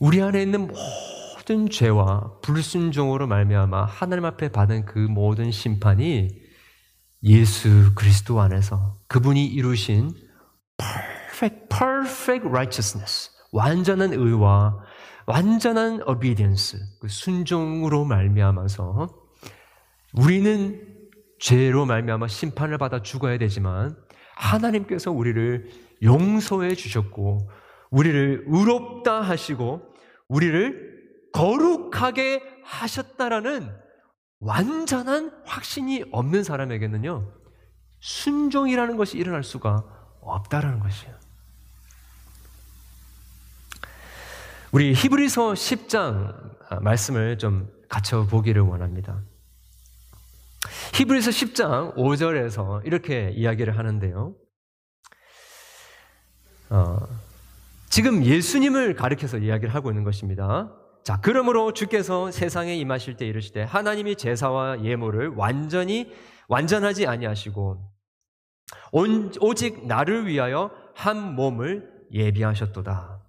우리 안에 있는 모든 죄와 불순종으로 말미암아 하나님 앞에 받은 그 모든 심판이 예수 그리스도 안에서 그분이 이루신 perfect, perfect righteousness, 완전한 의와 완전한 obedience, 그 순종으로 말미암아서 우리는 죄로 말미암아 심판을 받아 죽어야 되지만 하나님께서 우리를 용서해 주셨고 우리를 의롭다 하시고 우리를 거룩하게 하셨다라는 완전한 확신이 없는 사람에게는요, 순종이라는 것이 일어날 수가 없다라는 것이에요. 우리 히브리서 10장 말씀을 좀 갖춰 보기를 원합니다. 히브리서 10장 5절에서 이렇게 이야기를 하는데요. 어, 지금 예수님을 가리켜서 이야기를 하고 있는 것입니다. 자, 그러므로 주께서 세상에 임하실 때 이르시되 하나님이 제사와 예물을 완전히 완전하지 아니하시고 온, 오직 나를 위하여 한 몸을 예비하셨도다.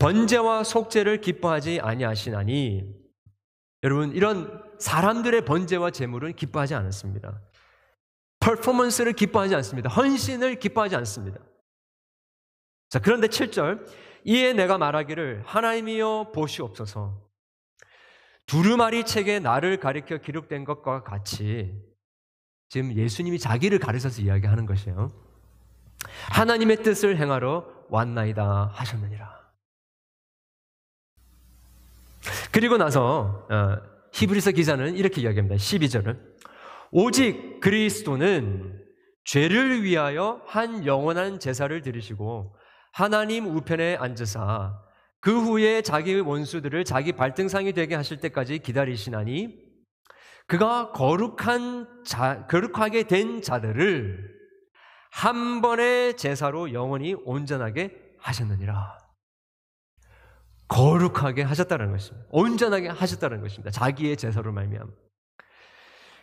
번제와 속죄를 기뻐하지 아니하시나니 여러분 이런 사람들의 번제와 제물은 기뻐하지 않습니다. 퍼포먼스를 기뻐하지 않습니다. 헌신을 기뻐하지 않습니다. 자, 그런데 7절 이에 내가 말하기를 하나님이여 보시옵소서. 두루마리 책에 나를 가리켜 기록된 것과 같이 지금 예수님이 자기를 가르쳐서 이야기하는 것이에요. 하나님의 뜻을 행하러 왔나이다 하셨느니라. 그리고 나서 어, 히브리서 기자는 이렇게 이야기합니다. 12절은 오직 그리스도는 죄를 위하여 한 영원한 제사를 드리시고 하나님 우편에 앉으사 그 후에 자기 원수들을 자기 발등상이 되게 하실 때까지 기다리시나니 그가 거룩한 자, 거룩하게 된 자들을 한 번의 제사로 영원히 온전하게 하셨느니라. 거룩하게 하셨다는 것입니다. 온전하게 하셨다는 것입니다. 자기의 제사로 말미암.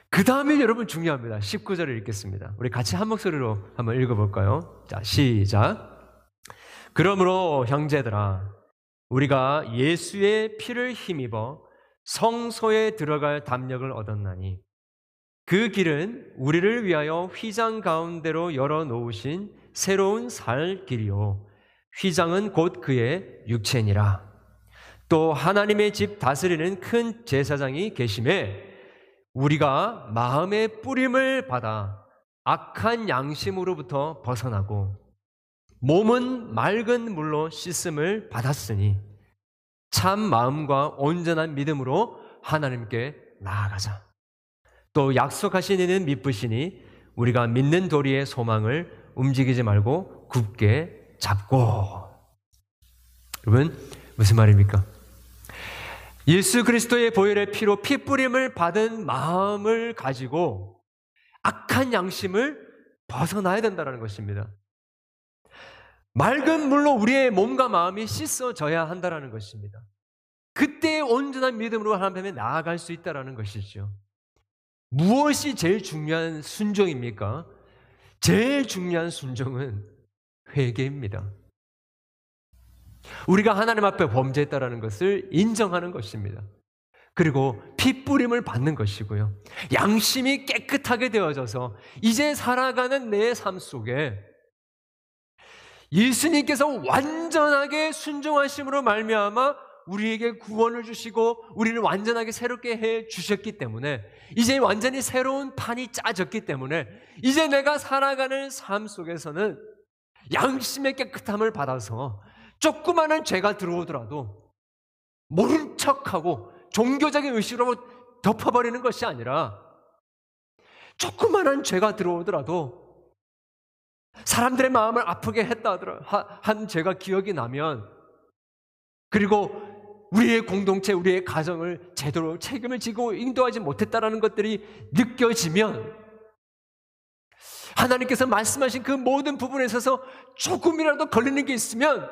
그 다음에 여러분 중요합니다. 19절을 읽겠습니다. 우리 같이 한 목소리로 한번 읽어볼까요? 자, 시작. 그러므로 형제들아, 우리가 예수의 피를 힘입어 성소에 들어갈 담력을 얻었나니 그 길은 우리를 위하여 휘장 가운데로 열어 놓으신 새로운 살 길이요. 휘장은 곧 그의 육체니라. 또 하나님의 집 다스리는 큰 제사장이 계심에 우리가 마음의 뿌림을 받아 악한 양심으로부터 벗어나고 몸은 맑은 물로 씻음을 받았으니 참 마음과 온전한 믿음으로 하나님께 나아가자. 또 약속하신 이는 믿으시니 우리가 믿는 도리의 소망을 움직이지 말고 굳게 잡고. 여러분, 무슨 말입니까? 예수 그리스도의 보혈의 피로 피 뿌림을 받은 마음을 가지고 악한 양심을 벗어나야 된다는 것입니다. 맑은 물로 우리의 몸과 마음이 씻어져야 한다는 것입니다. 그때 온전한 믿음으로 하나님 앞에 나아갈 수 있다는 것이죠. 무엇이 제일 중요한 순종입니까? 제일 중요한 순종은 회개입니다. 우리가 하나님 앞에 범죄했다라는 것을 인정하는 것입니다. 그리고 핏부림을 받는 것이고요. 양심이 깨끗하게 되어져서 이제 살아가는 내 삶 속에 예수님께서 완전하게 순종하심으로 말미암아 우리에게 구원을 주시고 우리를 완전하게 새롭게 해 주셨기 때문에 이제 완전히 새로운 판이 짜졌기 때문에 이제 내가 살아가는 삶 속에서는 양심의 깨끗함을 받아서 조그마한 죄가 들어오더라도 모른 척하고 종교적인 의식으로 덮어버리는 것이 아니라 조그마한 죄가 들어오더라도 사람들의 마음을 아프게 했다 한 죄가 기억이 나면 그리고 우리의 공동체, 우리의 가정을 제대로 책임을 지고 인도하지 못했다라는 것들이 느껴지면 하나님께서 말씀하신 그 모든 부분에 있어서 조금이라도 걸리는 게 있으면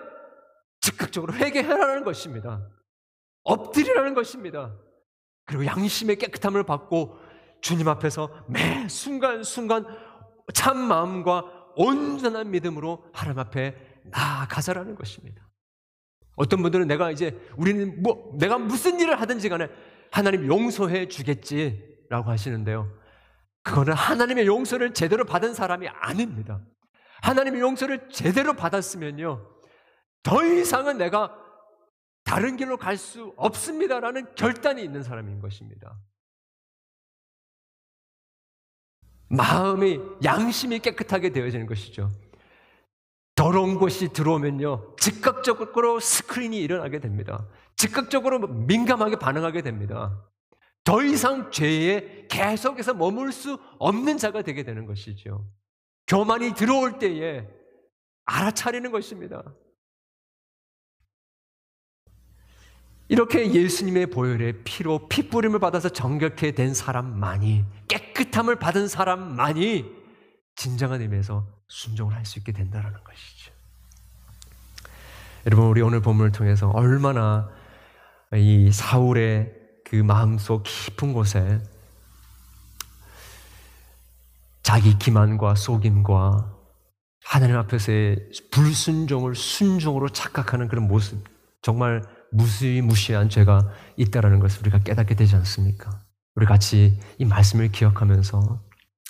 즉각적으로 회개하라는 것입니다. 엎드리라는 것입니다. 그리고 양심의 깨끗함을 받고 주님 앞에서 매 순간순간 참 마음과 온전한 믿음으로 하나님 앞에 나아가자라는 것입니다. 어떤 분들은 내가 이제 우리는 뭐 내가 무슨 일을 하든지 간에 하나님 용서해 주겠지라고 하시는데요. 그거는 하나님의 용서를 제대로 받은 사람이 아닙니다. 하나님의 용서를 제대로 받았으면요. 더 이상은 내가 다른 길로 갈 수 없습니다라는 결단이 있는 사람인 것입니다. 마음이 양심이 깨끗하게 되어지는 것이죠. 더러운 것이 들어오면요. 즉각적으로 스크린이 일어나게 됩니다. 즉각적으로 민감하게 반응하게 됩니다. 더 이상 죄에 계속해서 머물 수 없는 자가 되게 되는 것이죠. 교만이 들어올 때에 알아차리는 것입니다. 이렇게 예수님의 보혈의 피로 피뿌림을 받아서 정결케 된 사람만이 깨끗함을 받은 사람만이 진정한 의미에서 순종을 할 수 있게 된다는 것이죠. 여러분 우리 오늘 본문을 통해서 얼마나 이 사울의 그 마음속 깊은 곳에 자기 기만과 속임과 하나님 앞에서의 불순종을 순종으로 착각하는 그런 모습 정말 무시무시한 죄가 있다라는 것을 우리가 깨닫게 되지 않습니까? 우리 같이 이 말씀을 기억하면서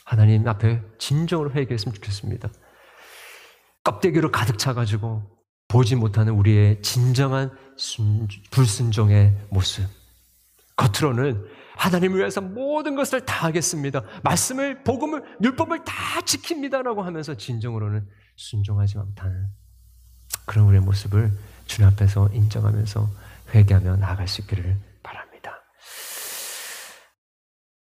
하나님 앞에 진정으로 회개했으면 좋겠습니다. 껍데기로 가득 차가지고 보지 못하는 우리의 진정한 순, 불순종의 모습. 겉으로는 하나님을 위해서 모든 것을 다 하겠습니다. 말씀을, 복음을, 율법을 다 지킵니다라고 하면서 진정으로는 순종하지 못하는 그런 우리의 모습을 주님 앞에서 인정하면서 회개하며 나아갈 수 있기를